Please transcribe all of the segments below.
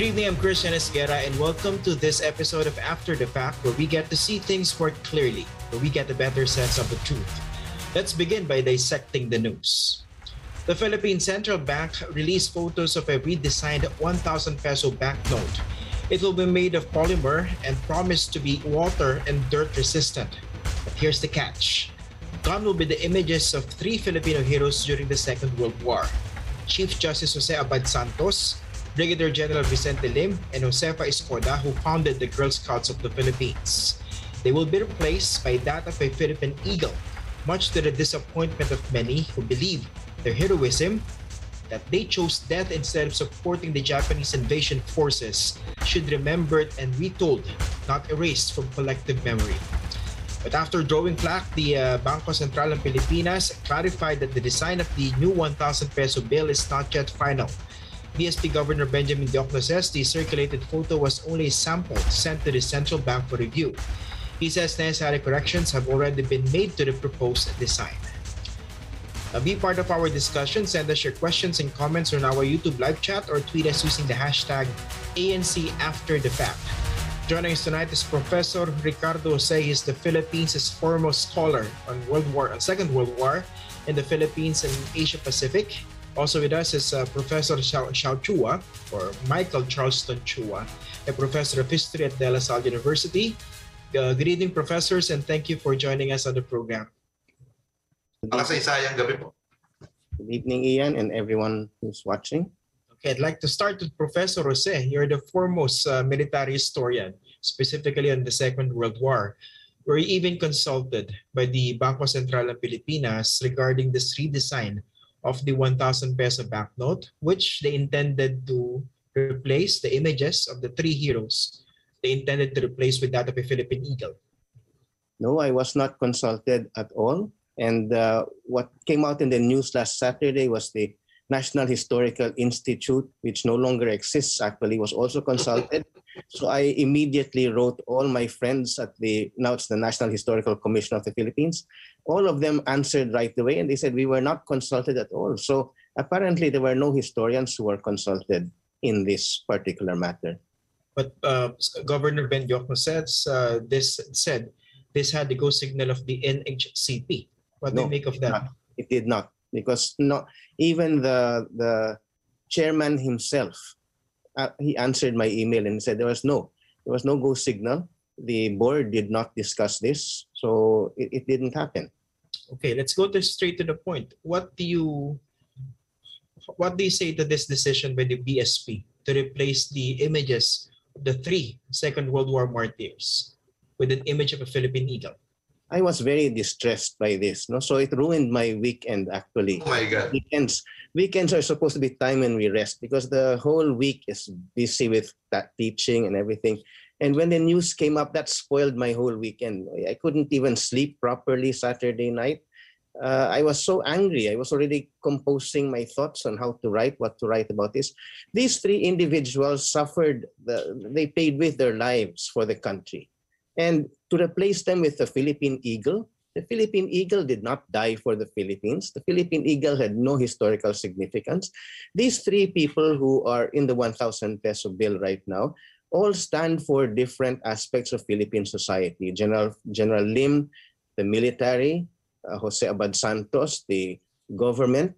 Good evening, I'm Christian Esguerra, and welcome to this episode of After the Fact, where we get to see things more clearly, where we get a better sense of the truth. Let's begin by dissecting the news. The Philippine Central Bank released photos of a redesigned 1,000 peso banknote. It will be made of polymer and promised to be water and dirt resistant. But here's the catch. Gone will be the images of three Filipino heroes during the Second World War. Chief Justice Jose Abad Santos, Brigadier General Vicente Lim, and Josefa Escoda, who founded the Girl Scouts of the Philippines. They will be replaced by that of a Philippine Eagle, much to the disappointment of many who believe their heroism that they chose death instead of supporting the Japanese invasion forces should be remembered and retold, not erased from collective memory. But after drawing flack, the uh, Bangko Sentral ng Pilipinas clarified that the design of the new 1,000 peso bill is not yet final BSP Governor Benjamin the circulated photo was only a sample sent to the central bank for review. He says necessary corrections have already been made to the proposed design. Uh, be part of our discussion. Send us your questions and comments on our YouTube live chat or tweet us using the hashtag ANC After the Fact. Joining us tonight is Professor Ricardo Jose. He's the Philippines' foremost scholar on World War, Second World War in the Philippines and Asia Pacific. Also with us is uh, Professor Xiao, Xiao Chua, or Michael Charleston Chua, a professor of history at De La Salle University. Uh, good evening, professors, and thank you for joining us on the program. Makasaysayang gabi po. Good evening, Ian, and everyone who's watching. Okay, I'd like to start with Professor Jose. You're the foremost uh, military historian, specifically on the Second World War. Were you even consulted by the Bangko Sentral ng Pilipinas regarding this redesign of the 1,000 peso banknote, which they intended to replace the images of the three heroes. They intended to replace with that of a Philippine eagle. No, I was not consulted at all. And uh, what came out in the news last Saturday was the National Historical Institute, which no longer exists actually, was also consulted. So I immediately wrote all my friends at the, now it's the National Historical Commission of the Philippines, all of them answered right away and they said we were not consulted at all. So apparently there were no historians who were consulted in this particular matter. But uh, Governor Ben Diokno says uh, this said this had the go signal of the NHCP. What do you make of that? not- it did not because not even the the chairman himself, uh, he answered my email and said there was no, there was no go signal. The board did not discuss this, so it, it didn't happen. Okay, let's go to straight to the point. What do you what do you say to this decision by the BSP to replace the images of the three Second World War martyrs with an image of a Philippine eagle? I was very distressed by this. No, so it ruined my weekend actually. Oh my God. Weekends, weekends are supposed to be time when we rest because the whole week is busy with that teaching and everything. And when the news came up, that spoiled my whole weekend. I couldn't even sleep properly Saturday night. Uh, I was so angry. I was already composing my thoughts on how to write, what to write about this. These three individuals suffered, the, they paid with their lives for the country. And to replace them with the Philippine Eagle, the Philippine Eagle did not die for the Philippines. The Philippine Eagle had no historical significance. These three people who are in the 1,000 peso bill right now all stand for different aspects of Philippine society. General, General Lim, the military, uh, Jose Abad Santos, the government,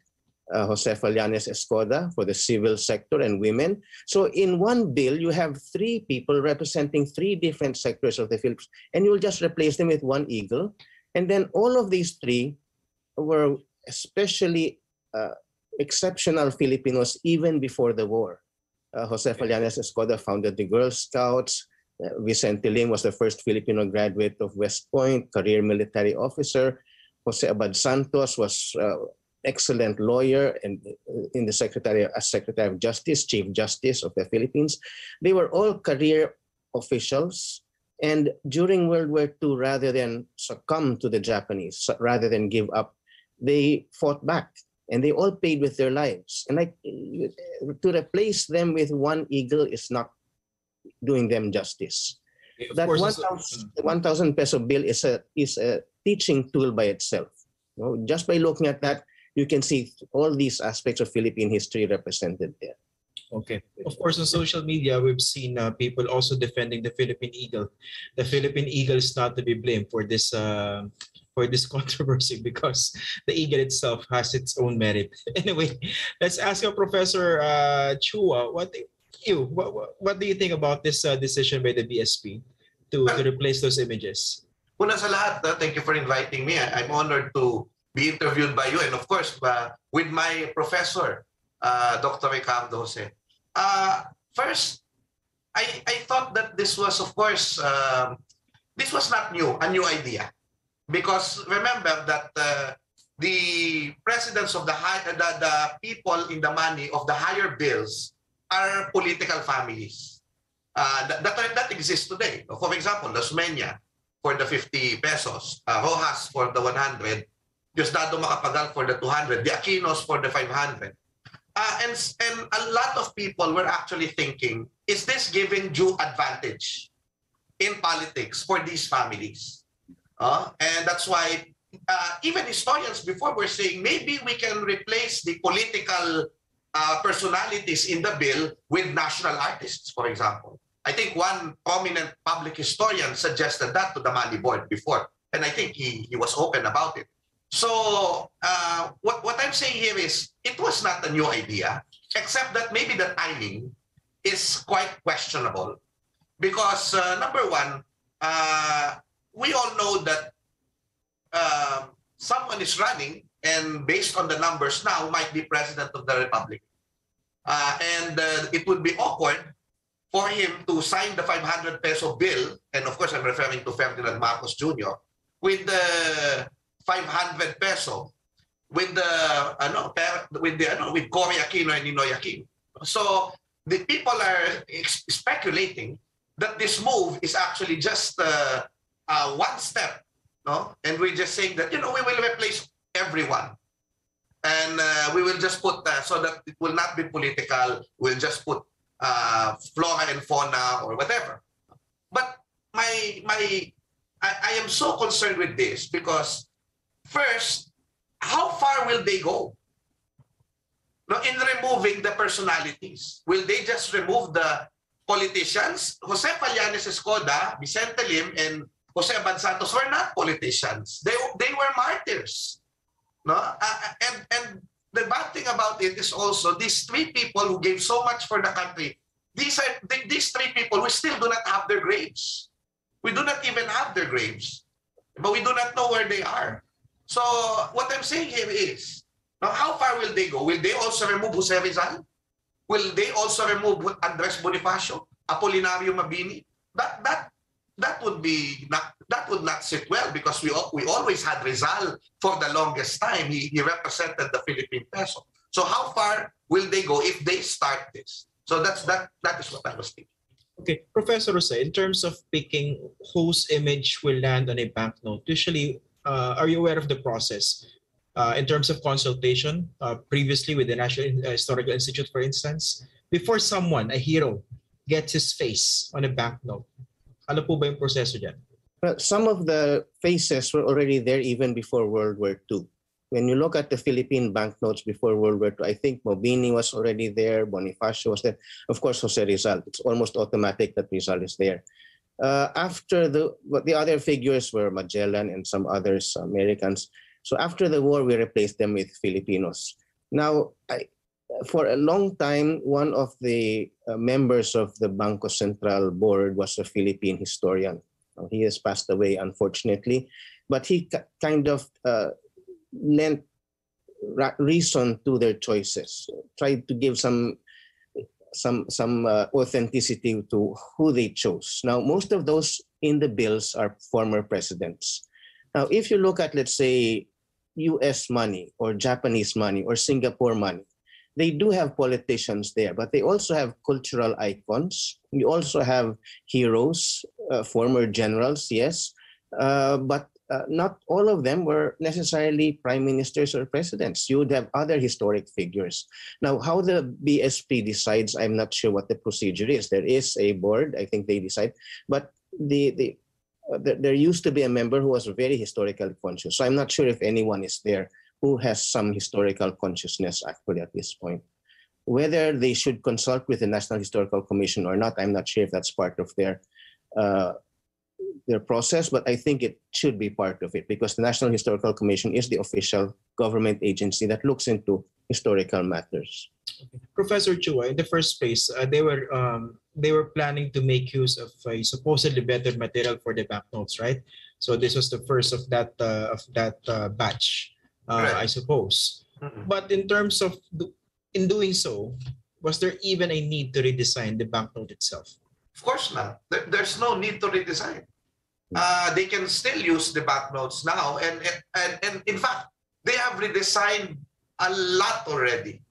uh, Josefa Llanes Escoda for the civil sector and women. So in one bill, you have three people representing three different sectors of the Philippines, and you'll just replace them with one eagle. And then all of these three were especially uh, exceptional Filipinos even before the war. Uh, Josefa Llanes Escoda founded the Girl Scouts. Uh, Vicente Lim was the first Filipino graduate of West Point, career military officer. Jose Abad Santos was uh, excellent lawyer and uh, in the secretary as secretary of justice chief justice of the philippines. They were all career officials and during world war ii rather than succumb to the japanese rather than give up they fought back and they all paid with their lives. And like to replace them with one eagle is not doing them justice. Of that course, 1,000 1,000 peso bill is a is a teaching tool by itself. You know, just by looking at that, you can see all these aspects of Philippine history represented there. Okay. Of course, on social media, we've seen uh, people also defending the Philippine Eagle. The Philippine Eagle is not to be blamed for this uh, for this controversy because the Eagle itself has its own merit. Anyway, let's ask you, Professor uh, Chua, what you what, what, what do you think about this uh, decision by the BSP to, to replace those images? Una sa lahat, uh, thank you for inviting me. I'm honored to be interviewed by you and of course uh, with my professor, uh, Dr. Ricardo Jose. Uh, first, I, I thought that this was, of course, um, this was not new, a new idea. Because remember that uh, the presidents of the, high, the, the people in the money of the higher bills are political families. Uh, that, that, that exists today. For example, Lasmenia for the 50 pesos, uh, Roxas for the 100, Diosdado Macapagal for the 200, the Aquinos for the 500. Uh, and, and a lot of people were actually thinking, is this giving due advantage in politics for these families? Uh, and that's why uh, even historians before were saying maybe we can replace the political uh, personalities in the bill with national artists, for example. I think one prominent public historian suggested that to the Money Board before, and I think he, he was open about it. So uh, what, what I'm saying here is it was not a new idea, except that maybe the timing is quite questionable. Because uh, number one, uh, we all know that uh, someone is running and based on the numbers now might be president of the republic. Uh, and uh, it would be awkward for him to sign the 500 peso bill, and of course I'm referring to Ferdinand Marcos Jr., with the 500 peso with the ano with the ano with Cory Aquino and Ninoy Aquino. So the people are speculating that this move is actually just uh, uh, one step, no? And we're just saying that you know we will replace everyone, and uh, we will just put uh, so that it will not be political. We'll just put uh, flora and fauna or whatever. But my my I, I am so concerned with this because First, how far will they go? No, in removing the personalities, will they just remove the politicians? Josefa Llanes Escoda, Vicente Lim, and Jose Abad Santos were not politicians. They, they were martyrs. No? Uh, and, and the bad thing about it is also these three people who gave so much for the country, these are these three people, we still do not have their graves. We do not even have their graves. But we do not know where they are. So what I'm saying here is, now how far will they go? Will they also remove Jose Rizal? Will they also remove Andres Bonifacio, Apolinario Mabini? That that that would be not that would not sit well because we we always had Rizal for the longest time. He, he represented the Philippine peso. So how far will they go if they start this? So that's that that is what I was thinking. Okay, Professor Jose, in terms of picking whose image will land on a banknote, usually uh, are you aware of the process uh, in terms of consultation uh, previously with the National Historical Institute, for instance? Before someone, a hero, gets his face on a banknote, ano po ba yung proseso dyan? Some of the faces were already there even before World War II. When you look at the Philippine banknotes before World War II, I think Mabini was already there, Bonifacio was there, of course Jose Rizal. It's almost automatic that Rizal is there. Uh, after the what the other figures were Magellan and some others Americans. So after the war, we replaced them with Filipinos. Now, I, for a long time, one of the uh, members of the Banco Central board was a Philippine historian. He has passed away, unfortunately, but he kind of uh, lent reason to their choices, tried to give some some some uh, authenticity to who they chose. Now, most of those in the bills are former presidents. Now, if you look at let's say U.S. money or Japanese money or Singapore money, they do have politicians there, but they also have cultural icons. You also have heroes, uh, former generals, yes, uh, but uh, not all of them were necessarily prime ministers or presidents. You would have other historic figures. Now, how the BSP decides, I'm not sure what the procedure is. There is a board, I think they decide, but the, the uh, there used to be a member who was very historically conscious. So I'm not sure if anyone is there who has some historical consciousness actually at this point. Whether they should consult with the National Historical Commission or not, I'm not sure if that's part of their uh, their process, but I think it should be part of it because the National Historical Commission is the official government agency that looks into historical matters. Professor Chua, in the first place, uh, they were um, they were planning to make use of a supposedly better material for the banknotes, right? So this was the first of that uh, of that uh, batch, uh, Right. I suppose. Mhm. But in terms of do- in doing so, was there even a need to redesign the banknote itself? Of course not. There- There's no need to redesign. Uh, they can still use the banknotes now, and, and and and in fact, they have redesigned a lot already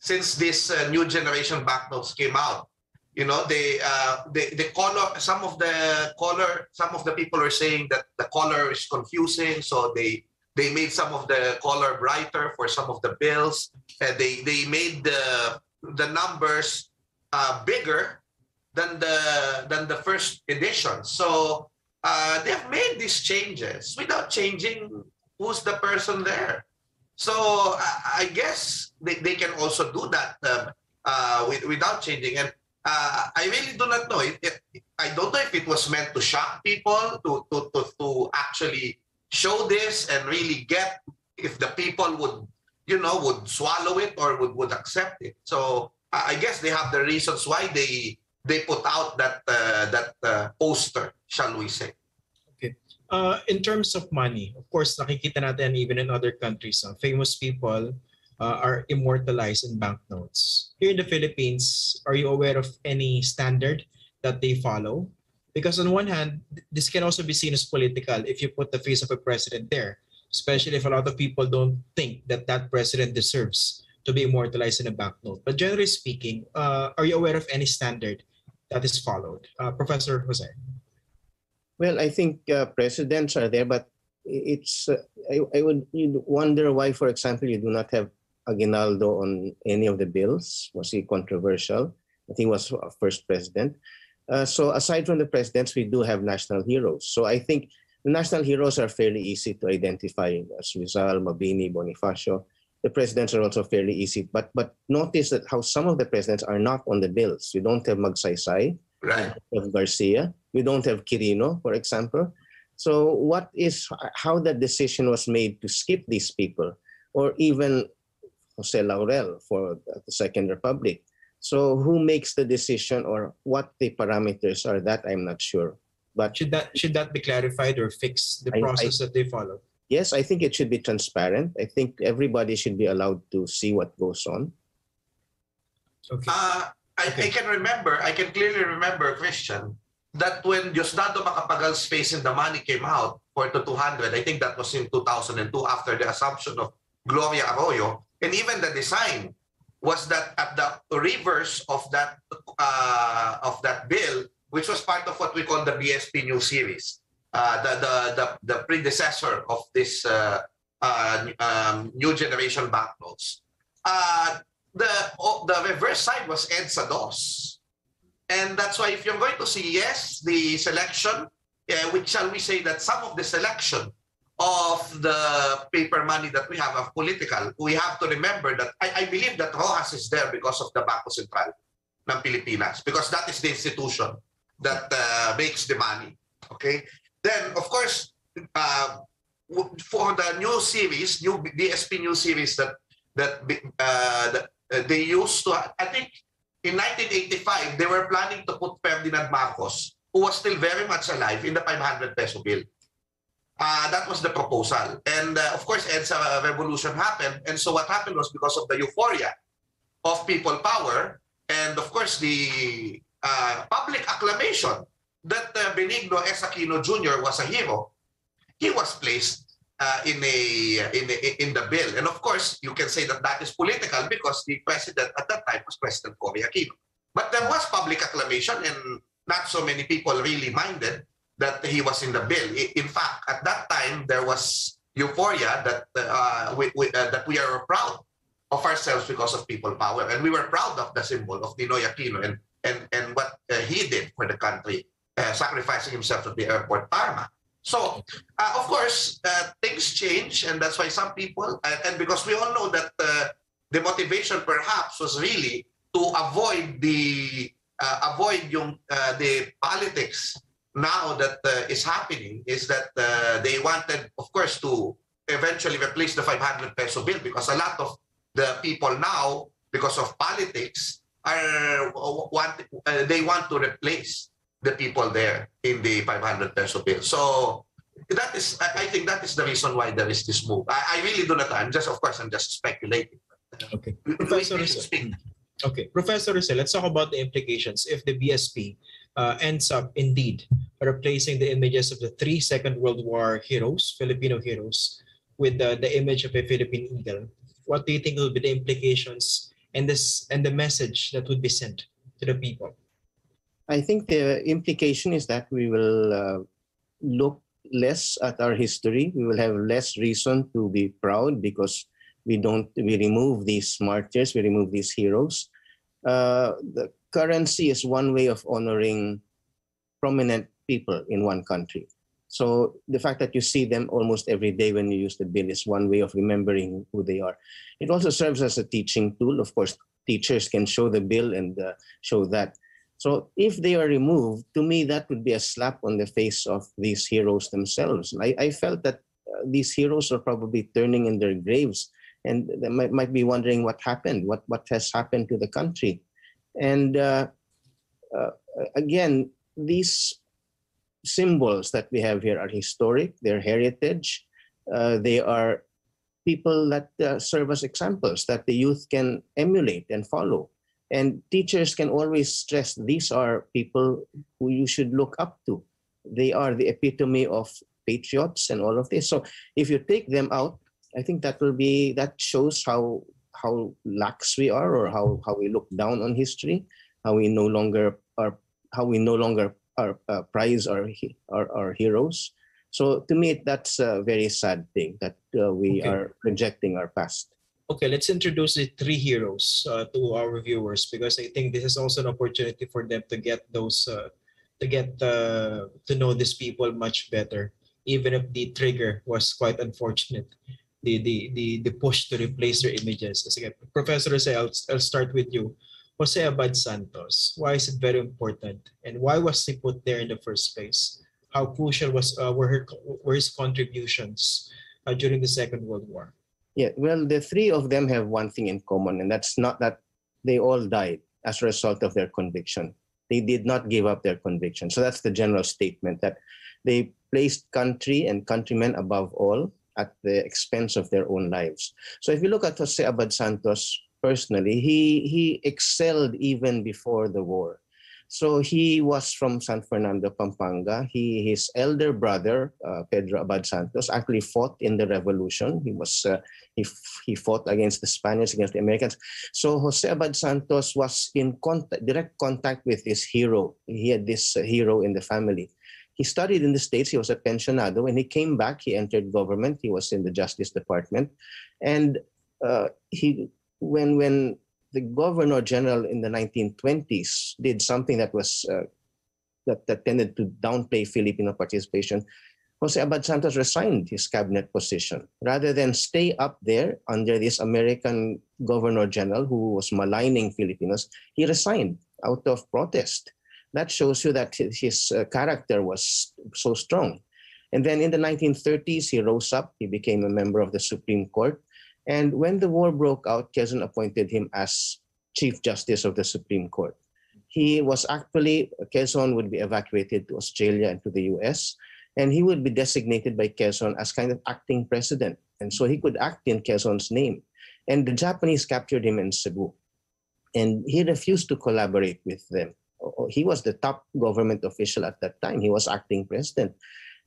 since this uh, new generation banknotes came out. You know, they uh, they the color. Some of the color. Some of the people are saying that the color is confusing, so they they made some of the color brighter for some of the bills. Uh, they they made the the numbers uh, bigger than the than the first edition. So uh, they have made these changes without changing who's the person there. So I, I guess they, they can also do that um, uh, with, without changing. And uh, I really do not know. It, it, I don't know if it was meant to shock people to, to, to, to actually show this and really get if the people would you know would swallow it or would, would accept it. So I I guess they have the reasons why they they put out that uh, that uh, poster, shall we say? Uh, in terms of money, of course, nakikita natin even in other countries, uh, famous people uh, are immortalized in banknotes. Here in the Philippines, are you aware of any standard that they follow? Because on one hand, this can also be seen as political if you put the face of a president there, especially if a lot of people don't think that that president deserves to be immortalized in a banknote. But generally speaking, uh, are you aware of any standard that is followed? Uh, Professor Jose. Well, I think uh, precedents are there, but it's uh, I, I would you'd wonder why, for example, you do not have Aguinaldo on any of the bills. Was he controversial? I think he was first president. Uh, so aside from the presidents, we do have national heroes. So I think the national heroes are fairly easy to identify as Rizal, Mabini, Bonifacio. The presidents are also fairly easy, but but notice that how some of the presidents are not on the bills. You don't have Magsaysay, Right. of Garcia. We don't have Quirino, for example. So what is how that decision was made to skip these people, or even Jose Laurel for the Second Republic? So who makes the decision, or what the parameters are? That I'm not sure. But Should that should that be clarified or fix the I- I- process that they follow? yes, I think it should be transparent. I think everybody should be allowed to see what goes on. Okay. Uh, I, Okay. I can remember, I can clearly remember, Christian, that when Diosdado Macapagal's Space and the Money came out for the 200, I think that was in 2002 after the assumption of Gloria Arroyo, and even the design was that at the reverse of that uh, of that bill, which was part of what we call the BSP New Series, uh, the, the the the predecessor of this uh, uh, um, new generation banknotes. The the reverse side was EDSA DOS. And that's why if you're going to see, yes, the selection, uh, which shall we say that some of the selection of the paper money that we have of political, we have to remember that I, I believe that Roxas is there because of the Bangko Sentral ng Pilipinas, because that is the institution that uh, makes the money. Okay? Then, of course, uh, for the new series, new BSP new series that that uh, that they used to, I think in 1985, they were planning to put Ferdinand Marcos, who was still very much alive, in the 500 peso bill. Uh, that was the proposal. And uh, of course, EDSA revolution happened. And so what happened was because of the euphoria of people power, and of course, the uh, public acclamation that uh, Benigno S. Aquino Jr. was a hero, he was placed uh, in a in a, in the bill. And of course, you can say that that is political because the president at that time was President Cory Aquino. But there was public acclamation, and not so many people really minded that he was in the bill. In fact, at that time, there was euphoria that uh, we, we, uh, that we are proud of ourselves because of people power, and we were proud of the symbol of Ninoy Aquino and and and what uh, he did for the country, uh, sacrificing himself at the airport tarmac. So, uh, of course, uh, things change, and that's why some people, and, and because we all know that uh, the motivation perhaps was really to avoid the uh, avoid yung uh, the politics now that uh, is happening is that uh, they wanted of course to eventually replace the 500 peso bill because a lot of the people now because of politics are want uh, they want to replace the people there in the 500 peso bill so that is I, I think that is the reason why there is this move I, I really do not I'm just of course I'm just speculating Okay. Professor Rizal. Okay, Professor Rizal, let's talk about the implications if the BSP uh, ends up indeed replacing the images of the three Second World War heroes, Filipino heroes, with the, the image of a Philippine eagle. What do you think will be the implications and this and the message that would be sent to the people? I think the implication is that we will uh, look less at our history. We will have less reason to be proud because we don't. We remove these martyrs. We remove these heroes. Uh, the currency is one way of honoring prominent people in one country. So the fact that you see them almost every day when you use the bill is one way of remembering who they are. It also serves as a teaching tool. Of course, teachers can show the bill and uh, show that. So if they are removed, to me, that would be a slap on the face of these heroes themselves. I, I felt that uh, these heroes are probably turning in their graves and they might, might be wondering what happened, what, what has happened to the country. And uh, uh, again, these symbols that we have here are historic, they're heritage, uh, they are people that uh, serve as examples that the youth can emulate and follow. And teachers can always stress these are people who you should look up to. They are the epitome of patriots and all of this. So if you take them out, I think that will be that shows how how lax we are or how how we look down on history, how we no longer are how we no longer are uh, prize our, our our heroes. So to me, that's a very sad thing that uh, we Okay. are rejecting our past. Okay, let's introduce the three heroes uh, to our viewers because I think this is also an opportunity for them to get those uh, to get uh, to know these people much better. Even if the trigger was quite unfortunate, the the the, the push to replace their images. Sige, Professor Jose, I'll, I'll start with you. Jose Abad Santos, why is it very important, and why was he put there in the first place? How crucial was uh, were her were his contributions uh, during the Second World War? Yeah, well, the three of them have one thing in common, and that's not that they all died as a result of their conviction. They did not give up their conviction. So that's the general statement that they placed country and countrymen above all at the expense of their own lives. So if you look at Jose Abad Santos personally, he he excelled even before the war. So he was from San Fernando, Pampanga. He his elder brother uh, Pedro Abad Santos actually fought in the revolution. He was uh, he, he fought against the Spaniards, against the Americans. So Jose Abad Santos was in contact, direct contact with this hero. He had this uh, hero in the family. He studied in the States. He was a pensionado. When he came back, he entered government. He was in the Justice Department. And uh, he, when, when the governor general in the 1920s did something that was uh, that, that tended to downplay Filipino participation, Jose Abad Santos resigned his cabinet position rather than stay up there under this American governor general who was maligning Filipinos. He resigned out of protest. That shows you that his, uh, character was so strong. And then in the 1930s, he rose up. He became a member of the Supreme Court. And when the war broke out, Quezon appointed him as Chief Justice of the Supreme Court. He was actually, Quezon would be evacuated to Australia and to the US and he would be designated by Quezon as kind of acting president. And so he could act in Quezon's name. And the Japanese captured him in Cebu. And he refused to collaborate with them. He was the top government official at that time. He was acting president.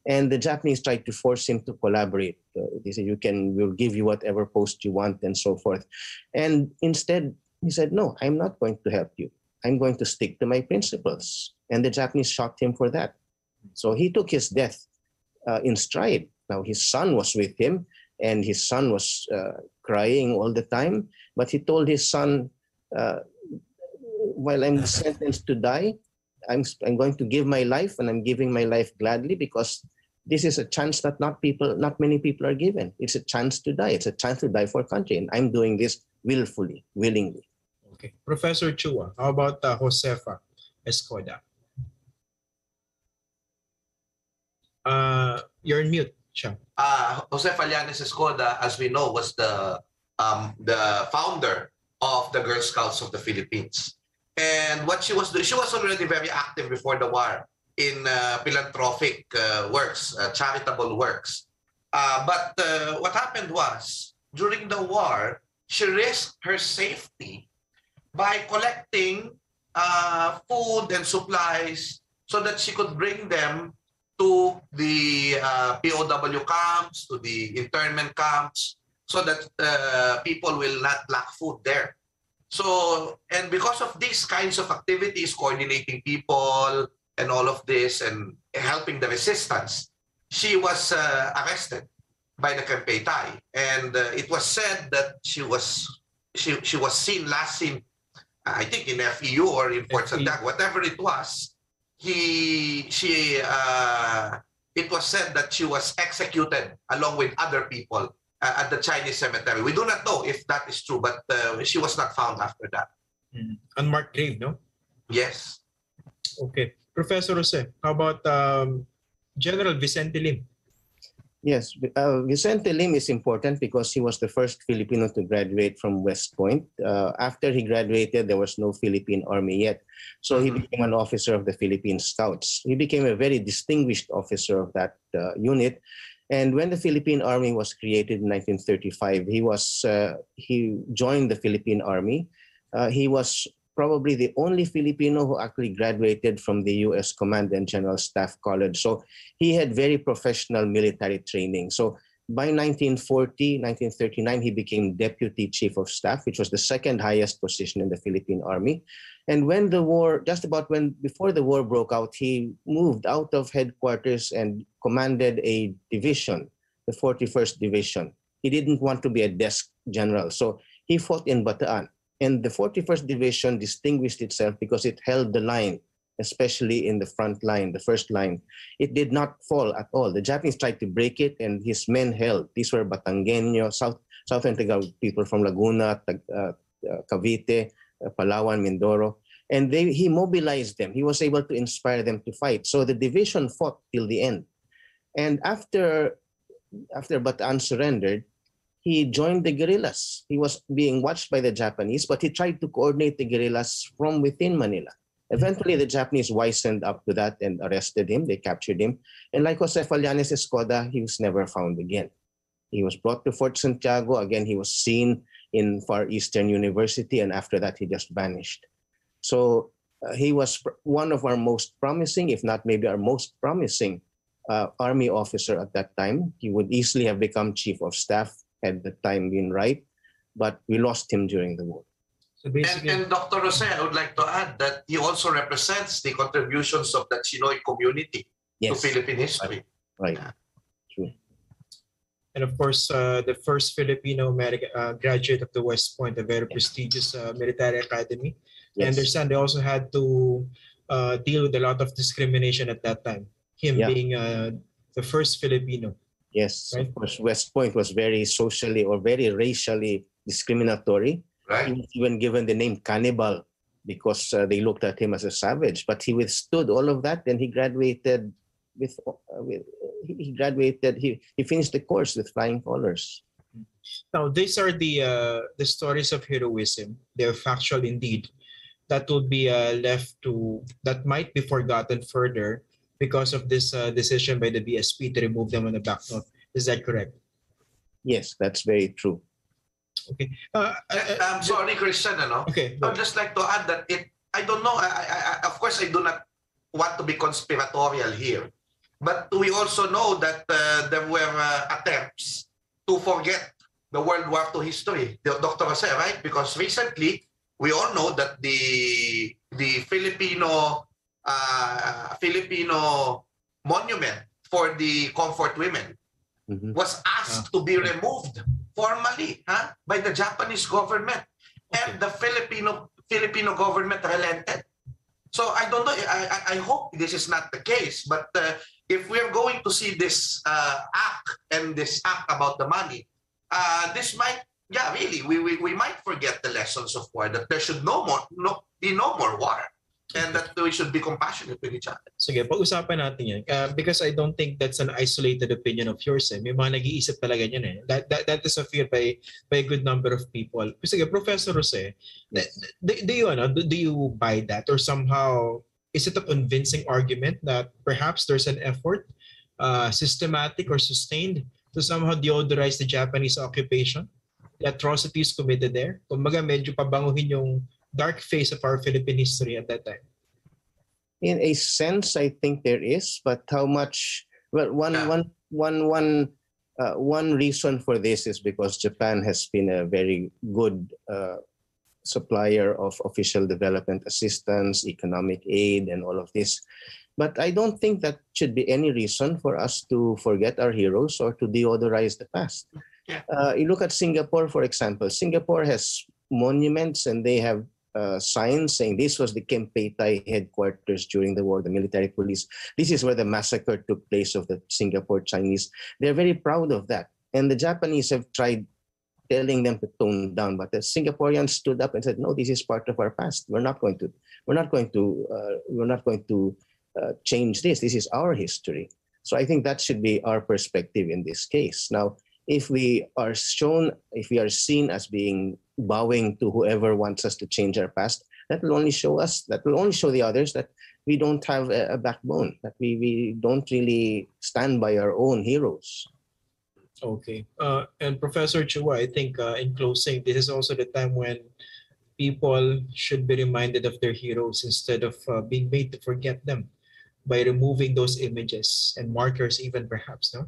And the Japanese tried to force him to collaborate. Uh, they said, you can, we'll give you whatever post you want and so forth. And instead, he said, no, I'm not going to help you. I'm going to stick to my principles. And the Japanese shot him for that. So he took his death uh, in stride. Now his son was with him, and his son was uh, crying all the time. But he told his son, uh, "While I'm sentenced to die, I'm I'm going to give my life, and I'm giving my life gladly because this is a chance that not people, not many people are given. It's a chance to die. It's a chance to die for country, and I'm doing this willfully, willingly. Okay. Professor Chua, how about uh, Josefa Escoda? Uh, you're on mute, Siya. uh, Josefa Llanes Escoda, as we know, was the um, the founder of the Girl Scouts of the Philippines. And what she was doing, she was already very active before the war in uh, philanthropic uh, works, uh, charitable works. Uh, but uh, what happened was, during the war, she risked her safety by collecting uh, food and supplies so that she could bring them to the POW camps, to the internment camps, so that people will not lack food there. So, and because of these kinds of activities, coordinating people and all of this and helping the resistance, she was uh, arrested by the Kempeitai. And uh, it was said that she was she, she was seen last seen, I think in FEU or in Fort FEU. Santiago, whatever it was, he she uh, it was said that she was executed along with other people uh, at the Chinese cemetery. We do not know if that is true, but uh, she was not found after that. Unmarked grave, no? Yes. Okay. Professor Jose, how about um, General Vicente Lim? Yes, uh, Vicente Lim is important because he was the first Filipino to graduate from West Point. Uh, after he graduated, there was no Philippine Army yet. So he Mhm. became an officer of the Philippine Scouts. He became a very distinguished officer of that uh, unit. And when the Philippine Army was created in 1935, he was uh, he joined the Philippine Army. Uh, he was probably the only Filipino who actually graduated from the U.S. Command and General Staff College. So he had very professional military training. So by 1940, 1939, he became Deputy Chief of Staff, which was the second highest position in the Philippine Army. And when the war, just about when, before the war broke out, he moved out of headquarters and commanded a division, the 41st Division. He didn't want to be a desk general. So he fought in Bataan. And the 41st Division distinguished itself because it held the line, especially in the front line, the first line it did not fall at all. The Japanese tried to break it, and his men held. These were Batangueño, South Southern Tagalog people from Laguna, uh, uh, Cavite, uh, Palawan, Mindoro, and they he mobilized them. He was able to inspire them to fight. So the division fought till the end, and after after Bataan surrendered. He joined the guerrillas. He was being watched by the Japanese, but he tried to coordinate the guerrillas from within Manila. Eventually, the Japanese wisened up to that and arrested him. They captured him. And like Josefa Llanes Escoda, he was never found again. He was brought to Fort Santiago. Again, he was seen in Far Eastern University, and after that, he just vanished. So uh, he was pr- one of our most promising, if not maybe our most promising, uh, army officer at that time. He would easily have become chief of staff had the time been right, but we lost him during the war. So And, basically, and Dr. Jose, I would like to add that he also represents the contributions of the Chinoy community Yes, to Philippine history. right. and of course, uh, the first Filipino medic, uh, graduate of the West Point, a very prestigious uh, military academy. Yes. I understand they also had to uh, deal with a lot of discrimination at that time. Him Yeah. being uh, the first Filipino. Yes, Right. of course, West Point was very socially or very racially discriminatory. He Right? was even given the name cannibal because uh, they looked at him as a savage. But he withstood all of that, and he graduated with. Uh, with he he graduated. He he finished the course with flying colors. Now, these are the uh, the stories of heroism. They're factual indeed. That would be uh, left to that might be forgotten further because of this uh, decision by the BSP to remove them on the back note. Is that correct? Yes, that's very true. Okay. Uh, uh, I'm sorry, Christian, ano? okay. I would just like to add that it, I don't know, I, I, I, of course, I do not want to be conspiratorial here, but we also know that uh, there were uh, attempts to forget the World War II history, the, Dr. Jose, right? Because recently, we all know that the the Filipino uh, Filipino monument for the comfort women Mhm. was asked to be removed formally huh, by the Japanese government and the Filipino Filipino government relented. So I don't know. I, I, I hope this is not the case. But uh, if we're going to see this uh, act and this act about the money, uh, this might yeah, really, we, we, we might forget the lessons of war, that there should no more, no, be no more war. And that we should be compassionate with each other. Sige, pag-usapan natin yan. Uh, because I don't think that's an isolated opinion of yours. Eh. May mga nag-iisip talaga yan eh. That, that, that is a fear by, by a good number of people. Sige, Professor Jose, do, do, you, ano, do, do you buy that? Or somehow, is it a convincing argument that perhaps there's an effort, uh, systematic or sustained, to somehow deodorize the Japanese occupation? The atrocities committed there? Kumbaga, medyo pabanguhin yung dark phase of our Philippine history at that time? In a sense, I think there is, but how much? Well, one, Yeah. one, one, one, uh, one reason for this is because Japan has been a very good uh, supplier of official development assistance, economic aid, and all of this. But I don't think that should be any reason for us to forget our heroes or to deodorize the past. Uh, you look at Singapore, for example. Singapore has monuments and they have uh, signs saying this was the Kempeitai headquarters during the war, the military police. This is where the massacre took place of the Singapore Chinese. They're very proud of that. And the Japanese have tried telling them to tone down, but the Singaporeans stood up and said, "No, this is part of our past. We're not going to, we're not going to, uh, we're not going to uh, change this. This is our history." So I think that should be our perspective in this case. Now, if we are shown, if we are seen as being bowing to whoever wants us to change our past, that will only show us, that will only show the others that we don't have a, a backbone, that we, we don't really stand by our own heroes. Okay. Uh, and Professor Chua, I think uh, in closing, this is also the time when people should be reminded of their heroes instead of uh, being made to forget them by removing those images and markers, even perhaps, no?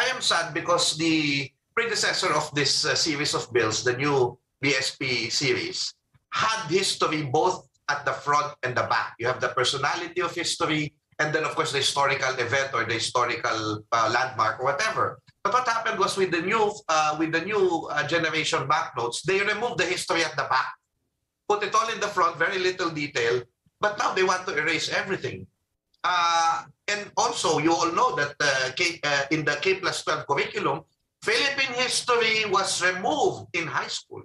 I am sad because the predecessor of this uh, series of bills, the new BSP series, had history both at the front and the back. You have the personality of history, and then of course the historical event or the historical uh, landmark or whatever. But what happened was with the new uh, with the new uh, generation banknotes, they removed the history at the back, put it all in the front, very little detail. But now they want to erase everything. Uh, and also, you all know that uh, K, uh, in the K plus 12 curriculum, Philippine history was removed in high school.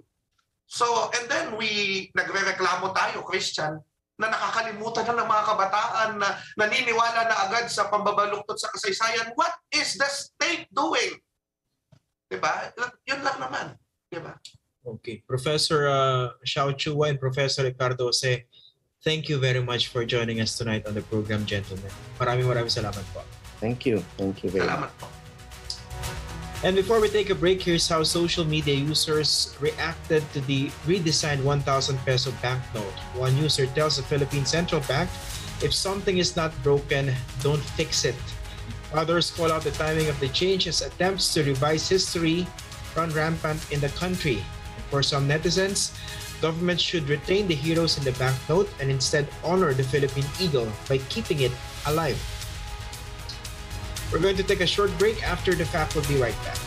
So, and then we, nagre-reklamo tayo, Christian, na nakakalimutan na ng mga kabataan na naniniwala na agad sa pambabaluktot sa kasaysayan. What is the state doing? Diba? Yun lang naman. Diba? Okay. Professor uh, Xiao Chua and Professor Ricardo Jose, thank you very much for joining us tonight on the program, gentlemen. Maraming maraming salamat po. Thank you. Thank you very much. Salamat po. And before we take a break, here's how social media users reacted to the redesigned 1,000 peso banknote. One user tells the Philippine Central Bank, if something is not broken, don't fix it. Others call out the timing of the change as attempts to revise history run rampant in the country. For some netizens, government should retain the heroes in the banknote and instead honor the Philippine Eagle by keeping it alive. We're going to take a short break after the fact. We'll be right back.